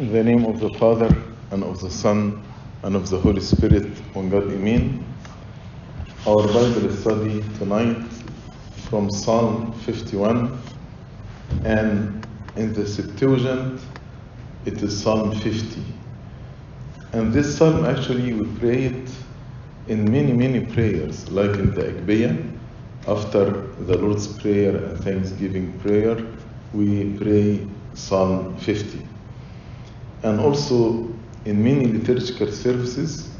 In the name of the Father, and of the Son, and of the Holy Spirit, one God, Amen. Our Bible study tonight from Psalm 51, and in the Septuagint, it is Psalm 50. And this psalm actually we pray it in many, many prayers, like in the Agpeya. After the Lord's Prayer and Thanksgiving prayer, we pray Psalm 50. And also in many liturgical services,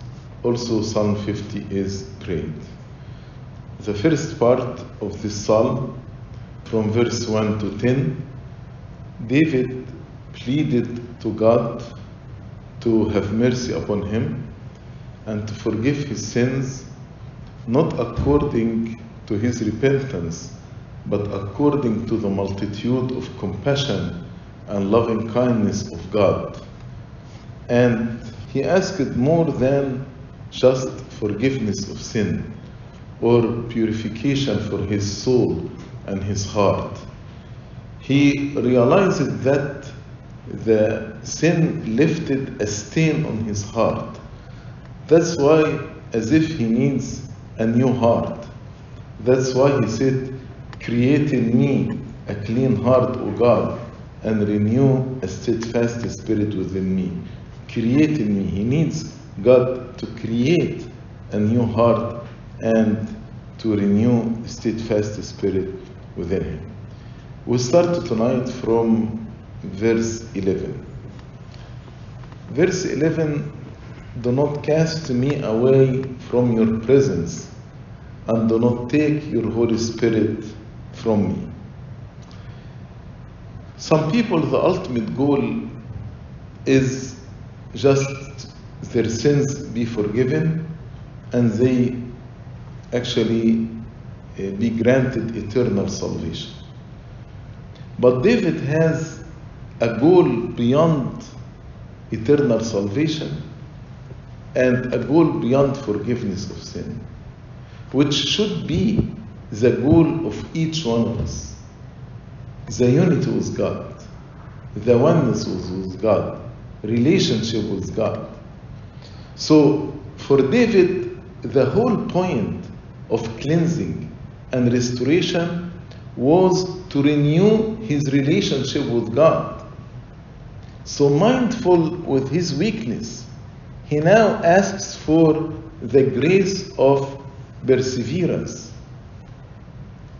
also Psalm 50 is prayed. The first part of this psalm, from verse 1 to 10, David pleaded to God to have mercy upon him and to forgive his sins, not according to his repentance, but according to the multitude of compassion and loving kindness of God. And he asked more than just forgiveness of sin or purification for his soul and his heart. He realized that the sin lifted a stain on his heart. That's why, as if he needs a new heart. That's why he said, Create in me a clean heart, O God, and renew a steadfast spirit within me. Create in me. He needs God to create a new heart and to renew steadfast spirit within him. We start tonight from verse 11. Verse 11 Do not cast me away from your presence, and do not take your Holy Spirit from me. Some people, the ultimate goal is just their sins be forgiven and they actually uh, be granted eternal salvation. But David has a goal beyond eternal salvation and a goal beyond forgiveness of sin, which should be the goal of each one of us the unity with God, the oneness with God, relationship with God. So, for David, the whole point of cleansing and restoration was to renew his relationship with God. So, mindful with his weakness, he now asks for the grace of perseverance.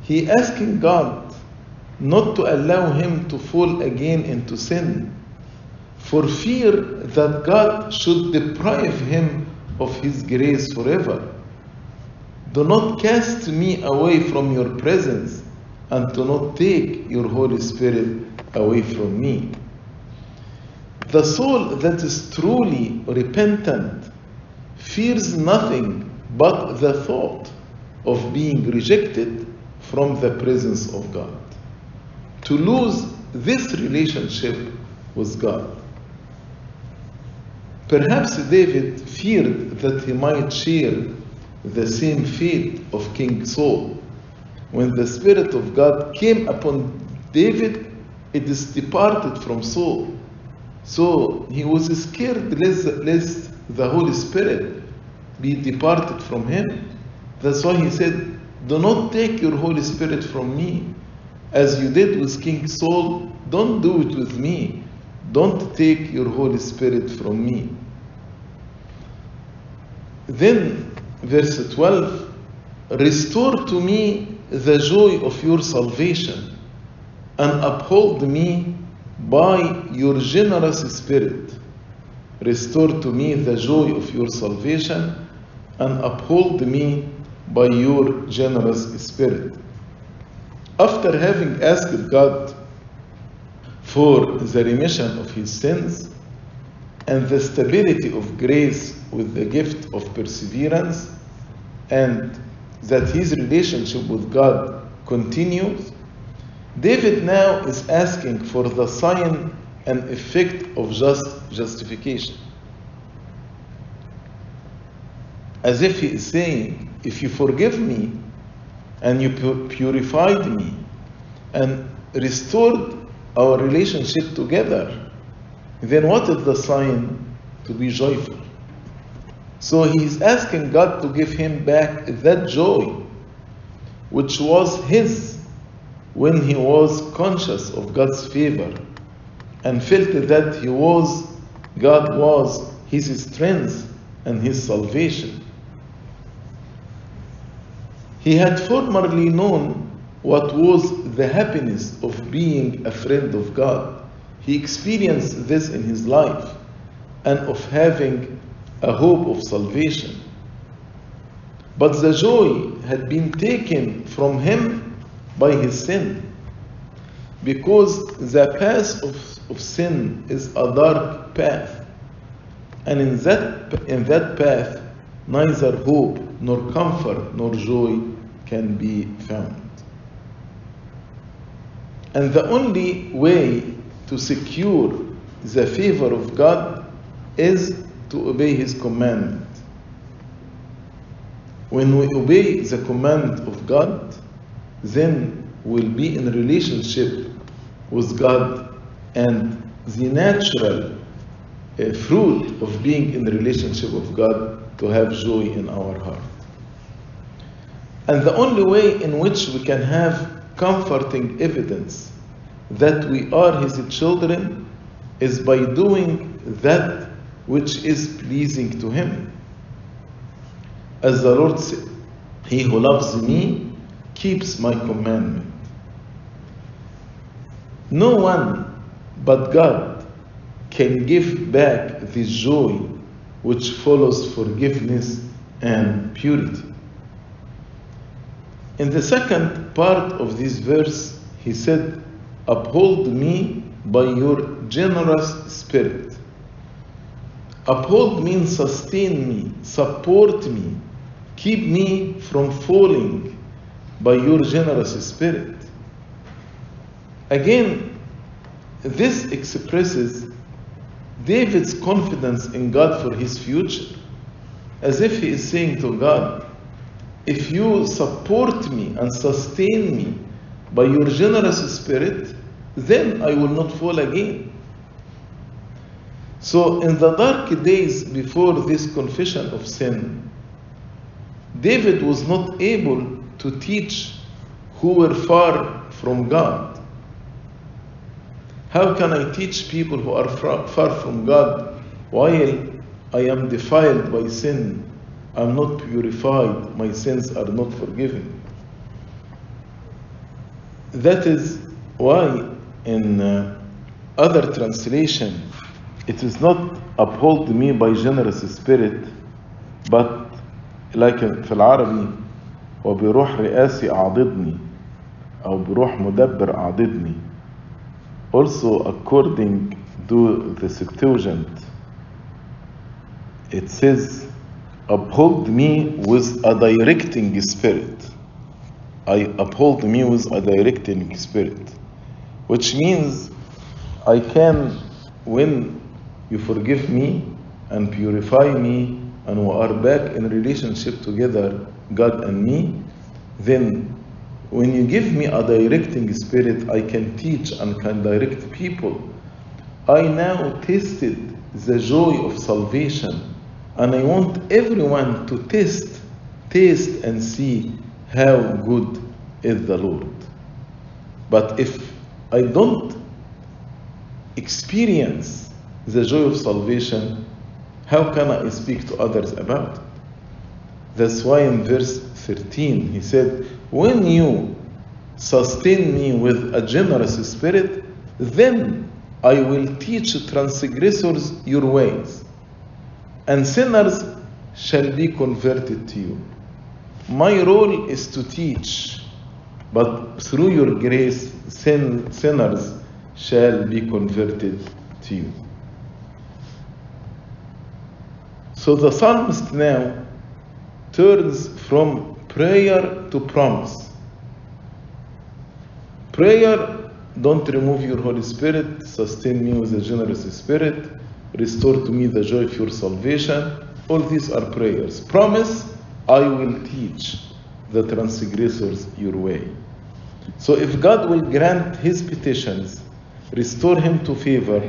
He asking God not to allow him to fall again into sin, for fear that God should deprive him of his grace forever. Do not cast me away from your presence, and do not take your Holy Spirit away from me. The soul that is truly repentant fears nothing but the thought of being rejected from the presence of God to lose this relationship with God. Perhaps David feared that he might share the same fate of King Saul. When the Spirit of God came upon David, it is departed from Saul. So he was scared lest, lest the Holy Spirit be departed from him. That's why he said, Do not take your Holy Spirit from me. As you did with King Saul, don't do it with me. Don't take your Holy Spirit from me. Then, verse 12 Restore to me the joy of your salvation and uphold me by your generous spirit. Restore to me the joy of your salvation and uphold me by your generous spirit. After having asked God for the remission of his sins and the stability of grace with the gift of perseverance, and that his relationship with God continues, David now is asking for the sign and effect of just justification. As if he is saying, if you forgive me and you purified me and restored our relationship together, then what is the sign to be joyful? So he's asking God to give him back that joy, which was his when he was conscious of God's favor and felt that he was, God was his strength and his salvation. He had formerly known what was the happiness of being a friend of God. He experienced this in his life and of having a hope of salvation. But the joy had been taken from him by his sin. Because the path of, of sin is a dark path. And in that, in that path, neither hope, nor comfort, nor joy can be found. And the only way to secure the favor of God is to obey His commandment. When we obey the command of God, then we'll be in relationship with God and the natural uh, fruit of being in relationship of God to have joy in our heart. And the only way in which we can have comforting evidence that we are His children is by doing that which is pleasing to Him. As the Lord said, He who loves me keeps my commandment. No one but God can give back this joy which follows forgiveness and purity. In the second part of this verse, he said, Uphold me by your generous spirit. Uphold means sustain me, support me, keep me from falling by your generous spirit. Again, this expresses David's confidence in God for his future, as if he is saying to God, If you support me and sustain me by your generous spirit, then I will not fall again. So, in the dark days before this confession of sin, David was not able to teach who were far from God. How can I teach people who are far from God while I am defiled by sin? I'm not purified, my sins are not forgiven. That is why in uh, other translation it is not uphold me by generous spirit but لكن في العربي وبروح رئاسي أعضدني أو بروح مدبر أعضدني also according to the Septuagint it says uphold me with a directing spirit I uphold me with a directing spirit which means I can when you forgive me and purify me and we are back in relationship together, God and me, then when you give me a directing spirit, I can teach and can direct people. I now tasted the joy of salvation, and I want everyone to taste, taste and see how good is the Lord. But if I don't experience the joy of salvation, how can I speak to others about it? That's why in verse 13 he said, When you sustain me with a generous spirit, then I will teach transgressors your ways, and sinners shall be converted to you. My role is to teach, but through your grace, sin, sinners shall be converted to you. So the psalmist now turns from prayer to promise. Prayer, don't remove your Holy Spirit, sustain me with a generous spirit, restore to me the joy of your salvation. All these are prayers. Promise, I will teach the transgressors your way. So if God will grant his petitions, restore him to favor,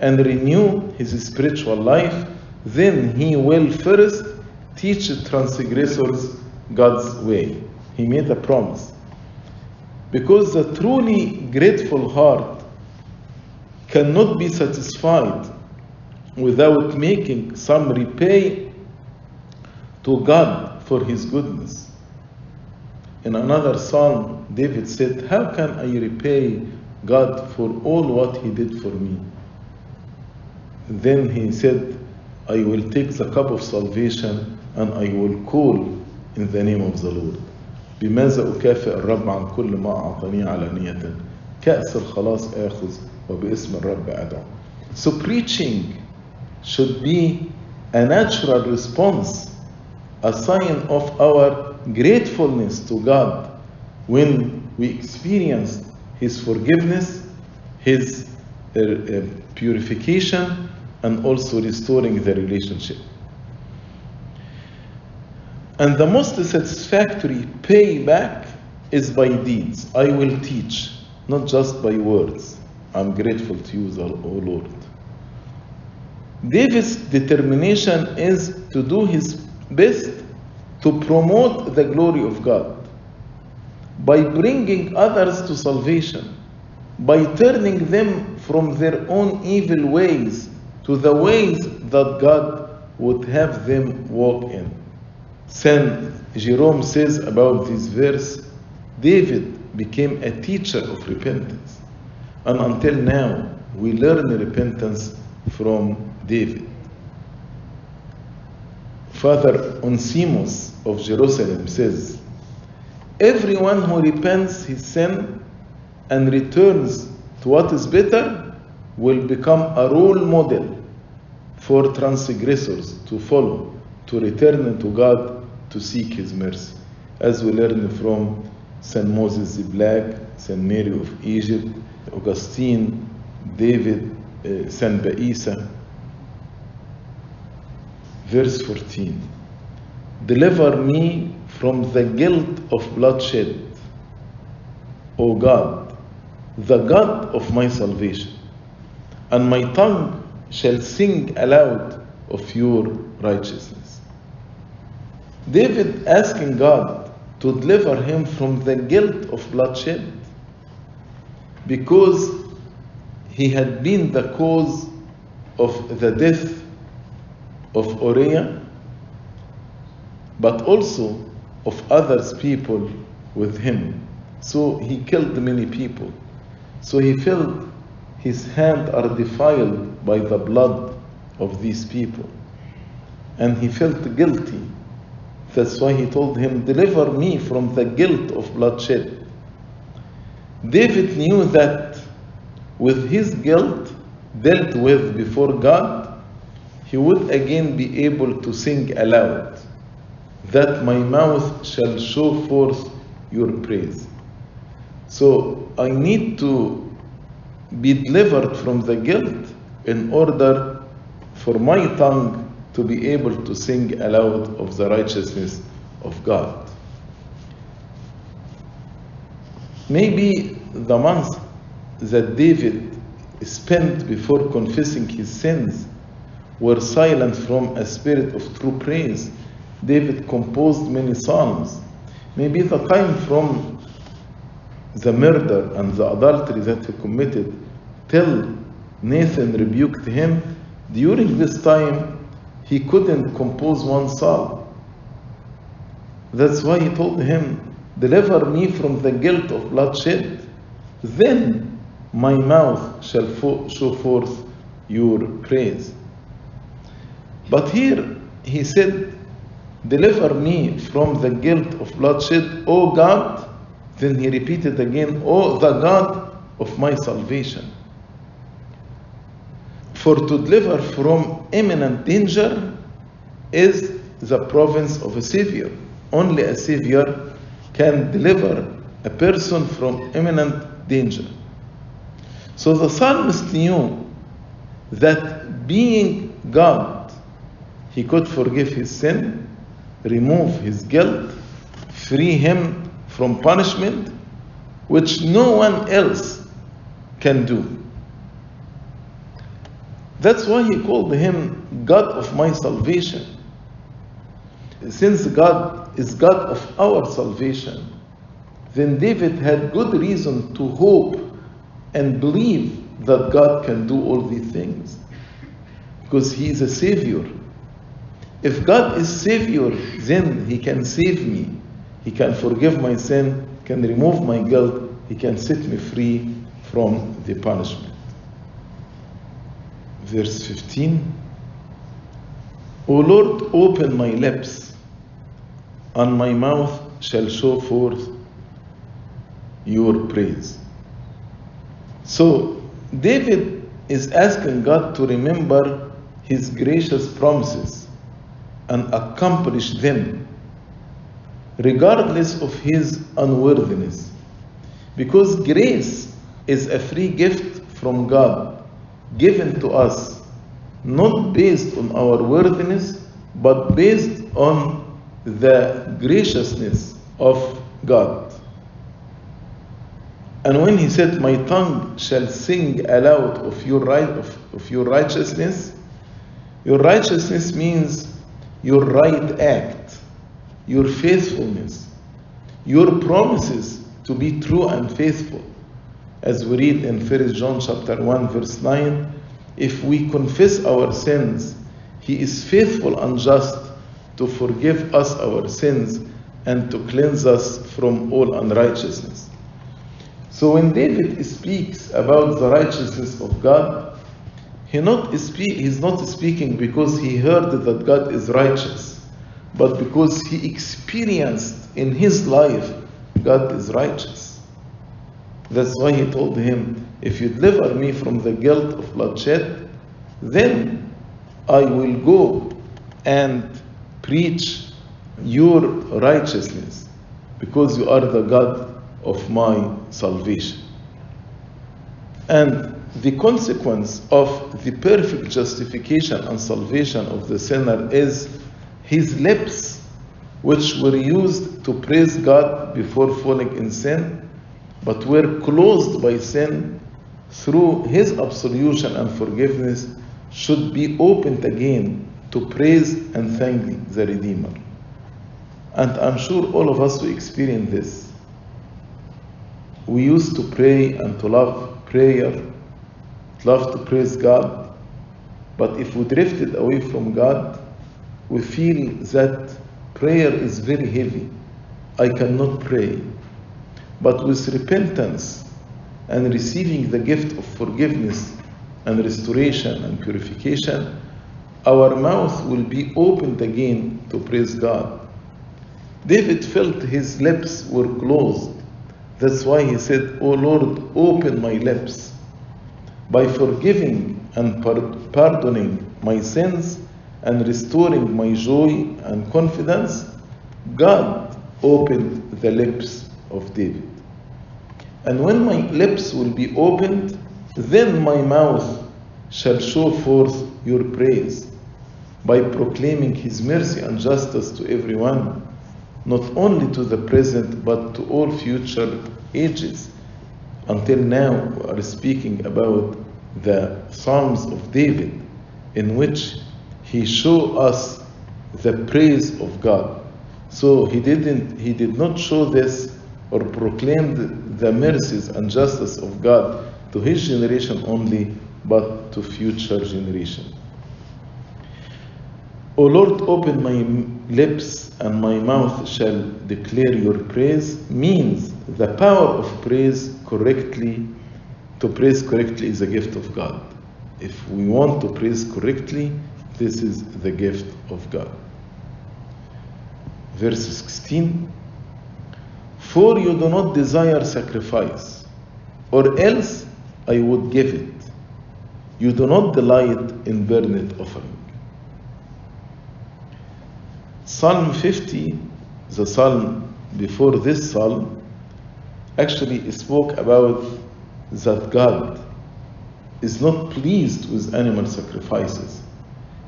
and renew his spiritual life, then he will first teach transgressors God's way. He made a promise. Because the truly grateful heart cannot be satisfied without making some repay to God for his goodness. In another psalm, David said, How can I repay God for all what he did for me? Then he said, I will take the cup of salvation and I will call in the name of the Lord. بماذا أكافئ الرب عن كل ما أعطاني علانية كأس الخلاص آخذ وباسم الرب أدعو So preaching should be a natural response, a sign of our gratefulness to God when we experience His forgiveness, His uh, uh, purification, and also restoring the relationship. And the most satisfactory payback is by deeds. I will teach, not just by words. I'm grateful to you, O Lord. David's determination is to do his best to promote the glory of God by bringing others to salvation, by turning them from their own evil ways to the ways that God would have them walk in. Saint Jerome says about this verse David became a teacher of repentance. And until now, we learn repentance from David. Father Onesimus of Jerusalem says, Everyone who repents his sin and returns to what is better will become a role model for transgressors to follow, to return to God to seek his mercy. As we learn from St. Moses the Black, St. Mary of Egypt, Augustine, David, uh, St. Baisa. Verse 14 Deliver me from the guilt of bloodshed, O God, the God of my salvation, and my tongue shall sing aloud of your righteousness. David asking God to deliver him from the guilt of bloodshed because he had been the cause of the death of Uriah, but also of others people with him. So he killed many people. So he felt his hands are defiled by the blood of these people. And he felt guilty. That's why he told him, Deliver me from the guilt of bloodshed. David knew that with his guilt dealt with before God, he would again be able to sing aloud, that my mouth shall show forth your praise. So I need to be delivered from the guilt in order for my tongue to be able to sing aloud of the righteousness of God. Maybe the months that David spent before confessing his sins were silent from a spirit of true praise. David composed many psalms. Maybe the time from the murder and the adultery that he committed till Nathan rebuked him, during this time he couldn't compose one psalm. That's why he told him, Deliver me from the guilt of bloodshed. Then my mouth shall fo- show forth your praise. But here he said, Deliver me from the guilt of bloodshed, O God. Then he repeated again, O the God of my salvation. For to deliver from imminent danger is the province of a Savior. Only a Savior can deliver a person from imminent danger. So the psalmist knew that being God, he could forgive his sin, remove his guilt, free him from punishment, which no one else can do. That's why he called him God of my salvation. Since God is God of our salvation, then David had good reason to hope and believe that God can do all these things because he is a savior. If God is savior, then he can save me. He can forgive my sin, can remove my guilt, he can set me free from the punishment. Verse 15 O Lord, open my lips, and my mouth shall show forth your praise. So, David is asking God to remember his gracious promises and accomplish them, regardless of his unworthiness. Because grace is a free gift from God, given to us, not based on our worthiness, but based on the graciousness of God. And when he said, My tongue shall sing aloud of your right of, of your righteousness, your righteousness means your right act, your faithfulness, your promises to be true and faithful. As we read in 1 John chapter 1, verse 9, if we confess our sins, he is faithful and just to forgive us our sins and to cleanse us from all unrighteousness. So when David speaks about the righteousness of God, he not he's not speaking because he heard that God is righteous, but because he experienced in his life God is righteous. That's why he told him, If you deliver me from the guilt of bloodshed, then I will go and preach your righteousness because you are the God of my salvation. And the consequence of the perfect justification and salvation of the sinner is his lips, which were used to praise God before falling in sin, but were closed by sin through his absolution and forgiveness, should be opened again to praise and thank the Redeemer. And I'm sure all of us will experience this. We used to pray and to love prayer, love to praise God, but if we drifted away from God, we feel that prayer is very heavy. I cannot pray. But with repentance and receiving the gift of forgiveness and restoration and purification, our mouth will be opened again to praise God. David felt his lips were closed. That's why he said, O Lord, open my lips. By forgiving and pardoning my sins and restoring my joy and confidence, God opened the lips of David. And when my lips will be opened, then my mouth shall show forth your praise by proclaiming his mercy and justice to everyone, not only to the present but to all future ages. Until now, we are speaking about the Psalms of David, in which he show us the praise of God. So he didn't he did not show this or proclaimed the mercies and justice of God to his generation only, but to future generation. O Lord, open my lips and my mouth shall declare your praise means the power of praise correctly, to praise correctly is a gift of God. If we want to praise correctly, this is the gift of God. Verse 16 For you do not desire sacrifice, or else I would give it. You do not delight in burnt offering. Psalm 50, the psalm before this psalm, actually spoke about that God is not pleased with animal sacrifices.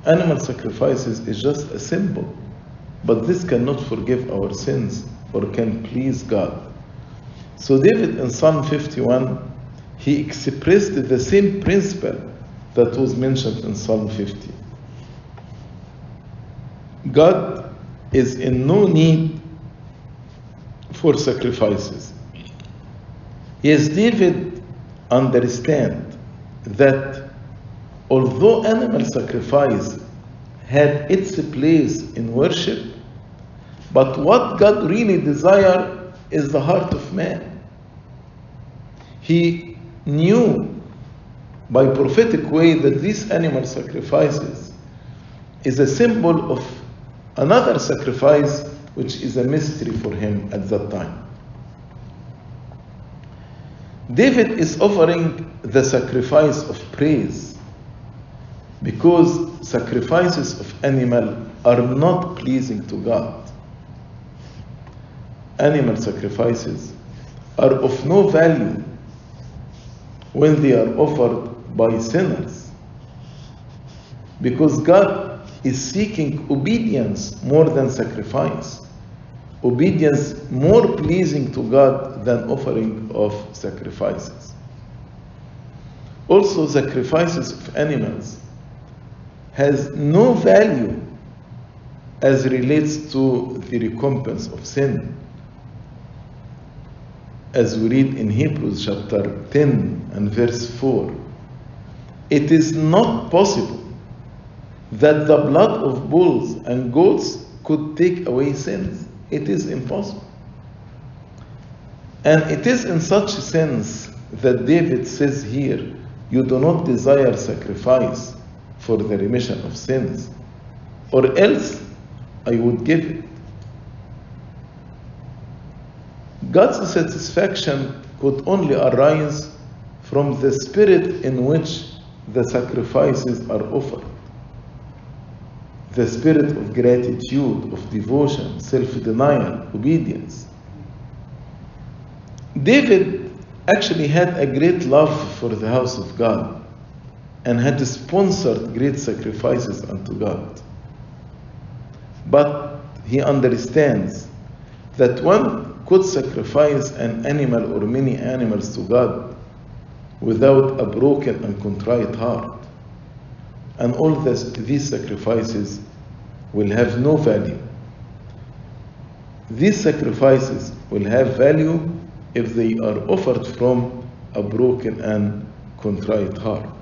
Animal sacrifices is just a symbol, but this cannot forgive our sins or can please God. So David in Psalm 51, he expressed the same principle that was mentioned in Psalm 50. God is in no need for sacrifices. Yes, David understand that although animal sacrifice had its place in worship, but what God really desire is the heart of man. He knew by prophetic way that these animal sacrifices is a symbol of another sacrifice which is a mystery for him at that time. David is offering the sacrifice of praise because sacrifices of animal are not pleasing to God. Animal sacrifices are of no value when they are offered by sinners because God is seeking obedience more than sacrifice. Obedience more pleasing to God than offering of sacrifices. Also, sacrifices of animals has no value as relates to the recompense of sin. As we read in Hebrews chapter 10 and verse 4, it is not possible that the blood of bulls and goats could take away sins. It is impossible. And it is in such sense that David says here, You do not desire sacrifice for the remission of sins, or else I would give it. God's satisfaction could only arise from the spirit in which the sacrifices are offered. The spirit of gratitude, of devotion, self denial, obedience. David actually had a great love for the house of God and had sponsored great sacrifices unto God. But he understands that one could sacrifice an animal or many animals to God without a broken and contrite heart. And all this, these sacrifices will have no value. These sacrifices will have value if they are offered from a broken and contrite heart.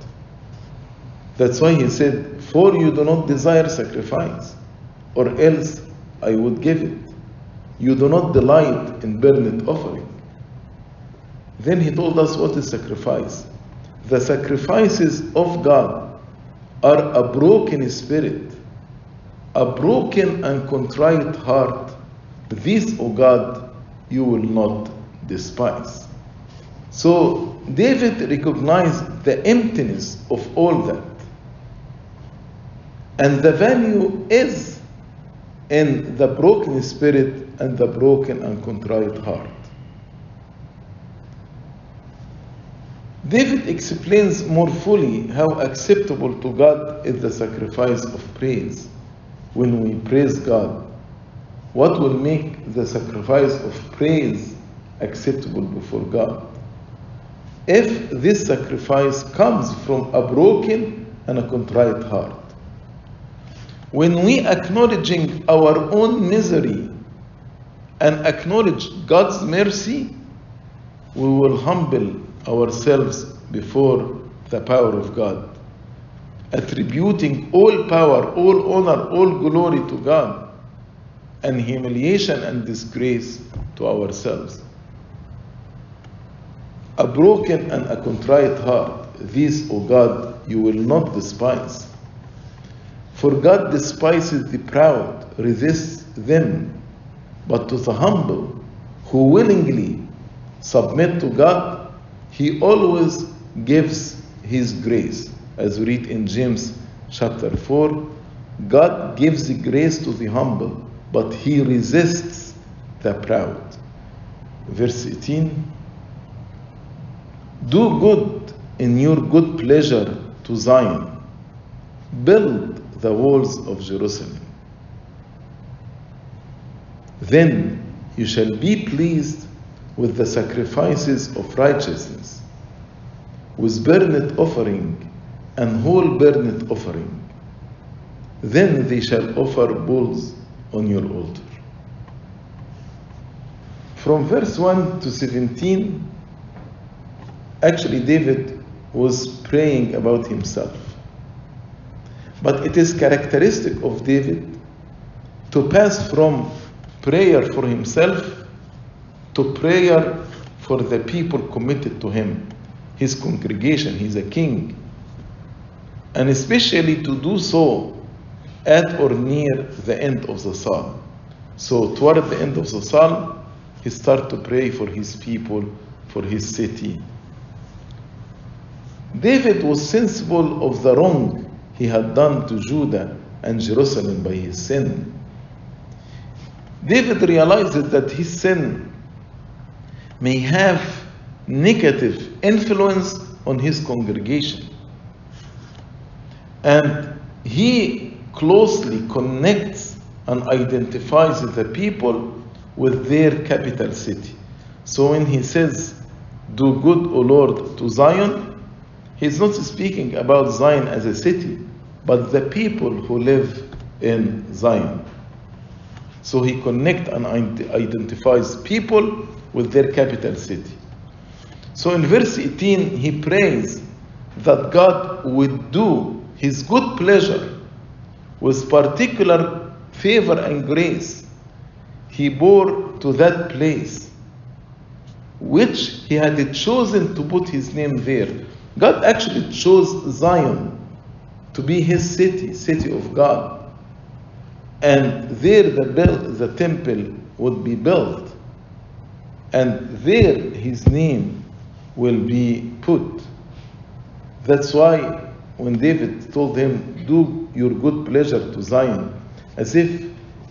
That's why he said, For you do not desire sacrifice, or else I would give it. You do not delight in burnt offering. Then he told us what is sacrifice. The sacrifices of God are a broken spirit, a broken and contrite heart. This, O God, you will not despise. So David recognized the emptiness of all that. And the value is in the broken spirit and the broken and contrite heart. David explains more fully how acceptable to God is the sacrifice of praise. When we praise God, what will make the sacrifice of praise acceptable before God? If this sacrifice comes from a broken and a contrite heart. When we acknowledging our own misery and acknowledge God's mercy, we will humble ourselves before the power of God, attributing all power, all honor, all glory to God, and humiliation and disgrace to ourselves. A broken and a contrite heart, these, O God, you will not despise. For God despises the proud, resists them, but to the humble who willingly submit to God, He always gives His grace. As we read in James chapter 4, God gives grace to the humble, but He resists the proud. Verse 18 Do good in your good pleasure to Zion, build the walls of Jerusalem. Then you shall be pleased with the sacrifices of righteousness, with burnt offering and whole burnt offering. Then they shall offer bulls on your altar. From verse 1 to 17, actually, David was praying about himself. But it is characteristic of David to pass from prayer for himself to prayer for the people committed to him, his congregation. He's a king. And especially to do so at or near the end of the psalm. So, toward the end of the psalm, he started to pray for his people, for his city. David was sensible of the wrong he had done to Judah and Jerusalem by his sin. David realized that his sin may have negative influence on his congregation. And he closely connects and identifies the people with their capital city. So when he says, Do good, O Lord, to Zion, he's not speaking about Zion as a city, but the people who live in Zion. So he connects and identifies people with their capital city. So in verse 18, he prays that God would do his good pleasure with particular favor and grace he bore to that place which he had chosen to put his name there. God actually chose Zion to be his city, city of God. And there the, build, the temple would be built. And there his name will be put. That's why when David told him, Do your good pleasure to Zion, as if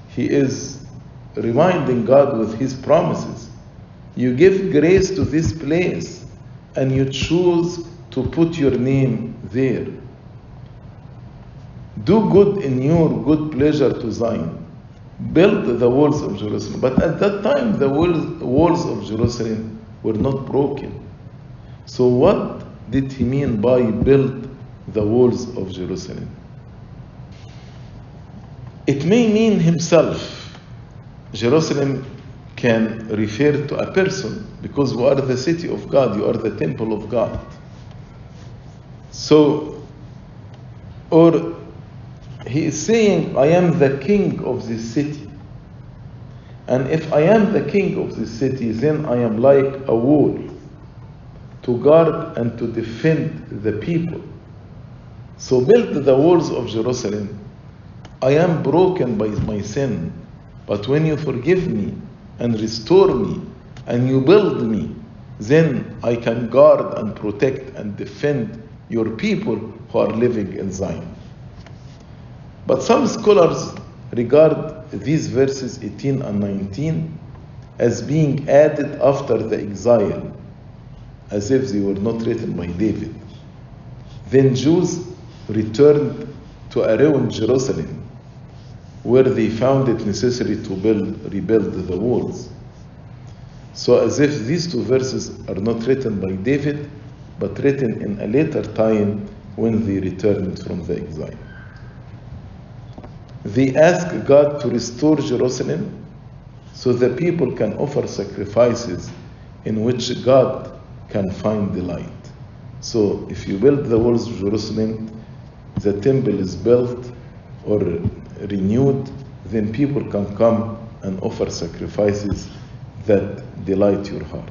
he is reminding God with his promises. You give grace to this place and you choose to put your name there. Do good in your good pleasure to Zion. Build the walls of Jerusalem. But at that time, the walls of Jerusalem were not broken. So, what did he mean by build the walls of Jerusalem? It may mean himself Jerusalem can refer to a person because we are the city of God, you are the temple of God. So, or he is saying, I am the king of this city. And if I am the king of this city, then I am like a wall to guard and to defend the people. So build the walls of Jerusalem. I am broken by my sin. But when you forgive me and restore me and you build me, then I can guard and protect and defend your people who are living in Zion. But some scholars regard these verses 18 and 19 as being added after the exile, as if they were not written by David. Then Jews returned to around Jerusalem where they found it necessary to build, rebuild the walls. So, as if these two verses are not written by David, but written in a later time when they returned from the exile. They ask God to restore Jerusalem so the people can offer sacrifices in which God can find delight. So, if you build the walls of Jerusalem, the temple is built or renewed, then people can come and offer sacrifices that delight your heart.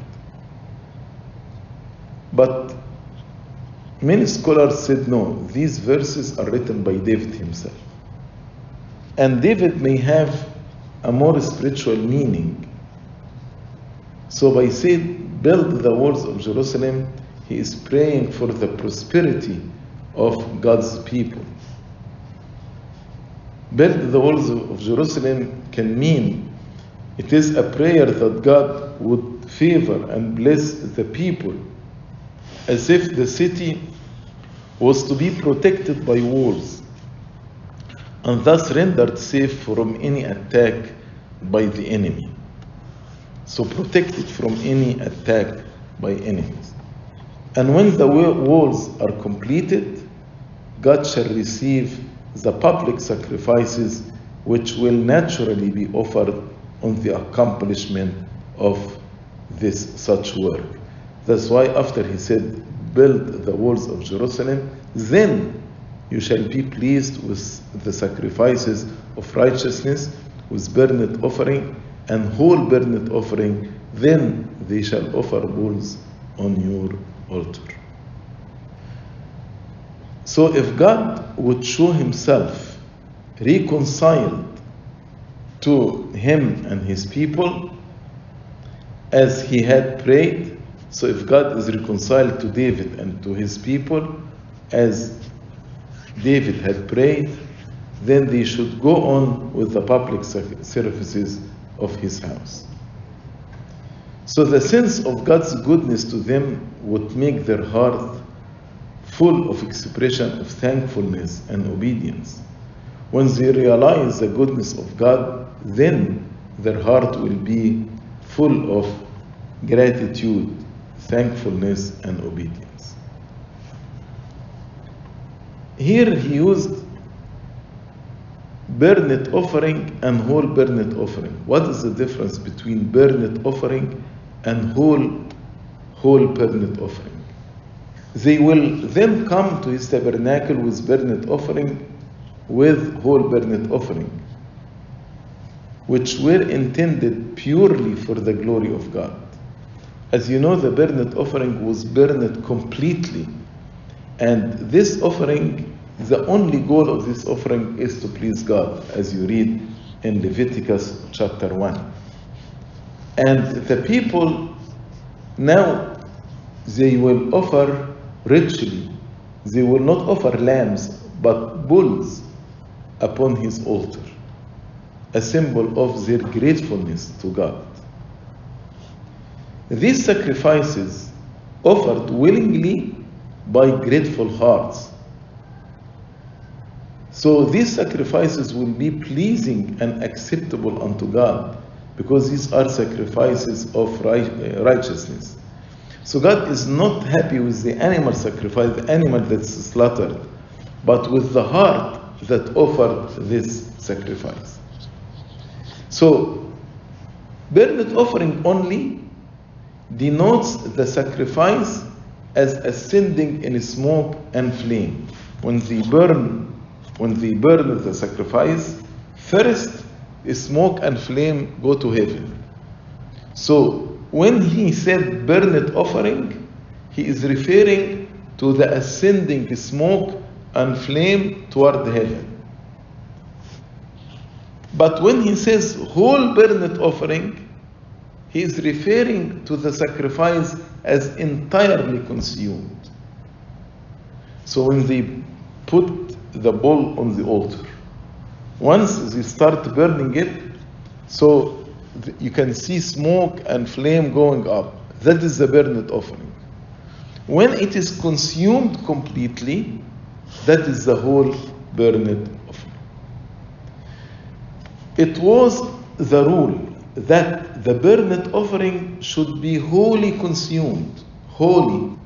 But many scholars said no, these verses are written by David himself. And David may have a more spiritual meaning. So by saying, build the walls of Jerusalem, he is praying for the prosperity of God's people build the walls of Jerusalem can mean it is a prayer that God would favor and bless the people as if the city was to be protected by walls and thus rendered safe from any attack by the enemy. So protected from any attack by enemies. And when the walls are completed, God shall receive the public sacrifices which will naturally be offered on the accomplishment of this such work. That's why after he said, build the walls of Jerusalem, then you shall be pleased with the sacrifices of righteousness, with burnt offering and whole burnt offering, then they shall offer bulls on your altar. So if God would show himself reconciled to him and his people as he had prayed, so if God is reconciled to David and to his people as David had prayed, then they should go on with the public services of his house. So the sense of God's goodness to them would make their heart full of expression of thankfulness and obedience. When they realize the goodness of God, then their heart will be full of gratitude, thankfulness, and obedience. Here he used burnt offering and whole burnt offering. What is the difference between burnt offering and whole whole burnt offering? They will then come to his tabernacle with burnt offering, with whole burnt offering, which were intended purely for the glory of God. As you know, the burnt offering was burned completely, and this offering, the only goal of this offering is to please God, as you read in Leviticus chapter 1. And the people now they will offer richly. They will not offer lambs, but bulls upon his altar, a symbol of their gratefulness to God. These sacrifices offered willingly by grateful hearts. So these sacrifices will be pleasing and acceptable unto God because these are sacrifices of uh, righteousness. So God is not happy with the animal sacrifice, the animal that's slaughtered, but with the heart that offered this sacrifice. So, burnt offering only denotes the sacrifice as ascending in smoke and flame. When they burn, when they burn the sacrifice, first smoke and flame go to heaven. So when he said burnt offering, he is referring to the ascending smoke and flame toward heaven. But when he says whole burnt offering, he is referring to the sacrifice as entirely consumed. So when they put the bull on the altar, once they start burning it, so you can see smoke and flame going up. That is the burnt offering. When it is consumed completely, that is the whole burnt offering. It was the rule that the burnt offering should be wholly consumed, wholly,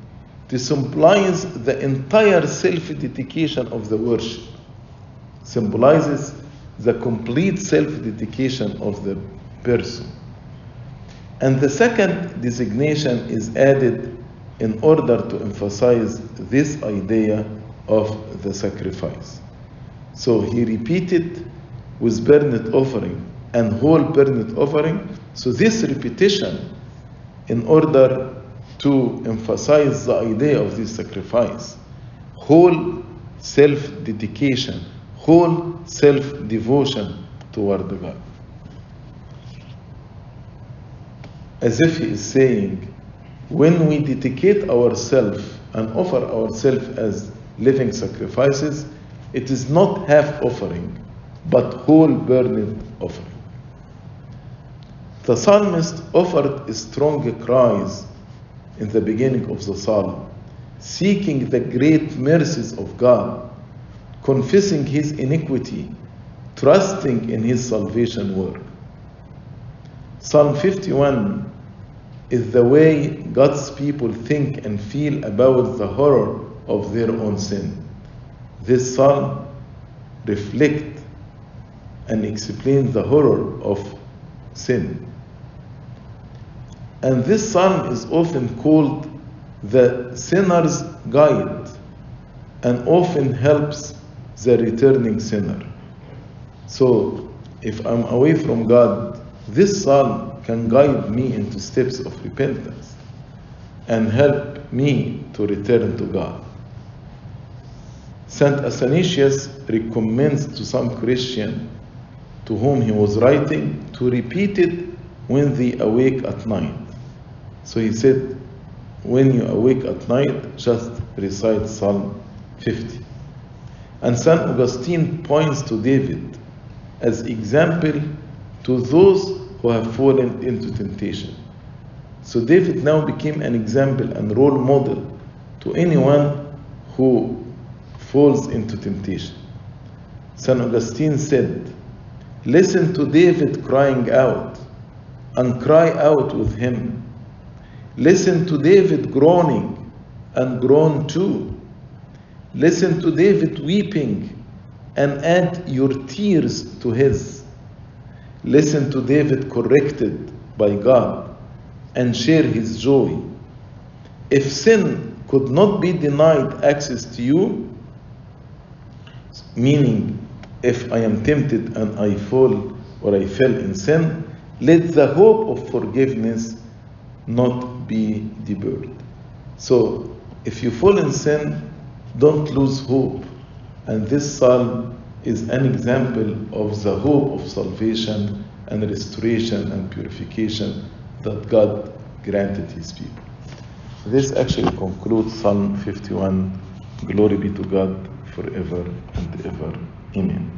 to symbolize the entire self dedication of the worship, symbolizes the complete self dedication of the person. And the second designation is added in order to emphasize this idea of the sacrifice. So he repeated with burnt offering and whole burnt offering. So this repetition, in order to emphasize the idea of this sacrifice, whole self dedication, whole self devotion toward God. as if he is saying, when we dedicate ourselves and offer ourselves as living sacrifices, it is not half offering, but whole burning offering. The psalmist offered strong cries in the beginning of the psalm, seeking the great mercies of God, confessing his iniquity, trusting in his salvation work. Psalm 51 is the way God's people think and feel about the horror of their own sin. this psalm reflects and explains the horror of sin. And this psalm is often called the sinner's guide and often helps the returning sinner. So, if I'm away from God, this psalm can guide me into steps of repentance and help me to return to God. Saint Athanasius recommends to some Christian to whom he was writing to repeat it when they awake at night. So he said, when you awake at night, just recite Psalm 50. And St. Augustine points to David as example to those who have fallen into temptation. So David now became an example and role model to anyone who falls into temptation. St. Augustine said, Listen to David crying out and cry out with him. Listen to David groaning and groan too. Listen to David weeping and add your tears to his. Listen to David corrected by God and share his joy. If sin could not be denied access to you, meaning if I am tempted and I fall or I fell in sin, let the hope of forgiveness not be debarred. So, if you fall in sin, don't lose hope. And this psalm is an example of the hope of salvation and restoration and purification that God granted His people. This actually concludes Psalm 51. Glory be to God forever and ever. Amen.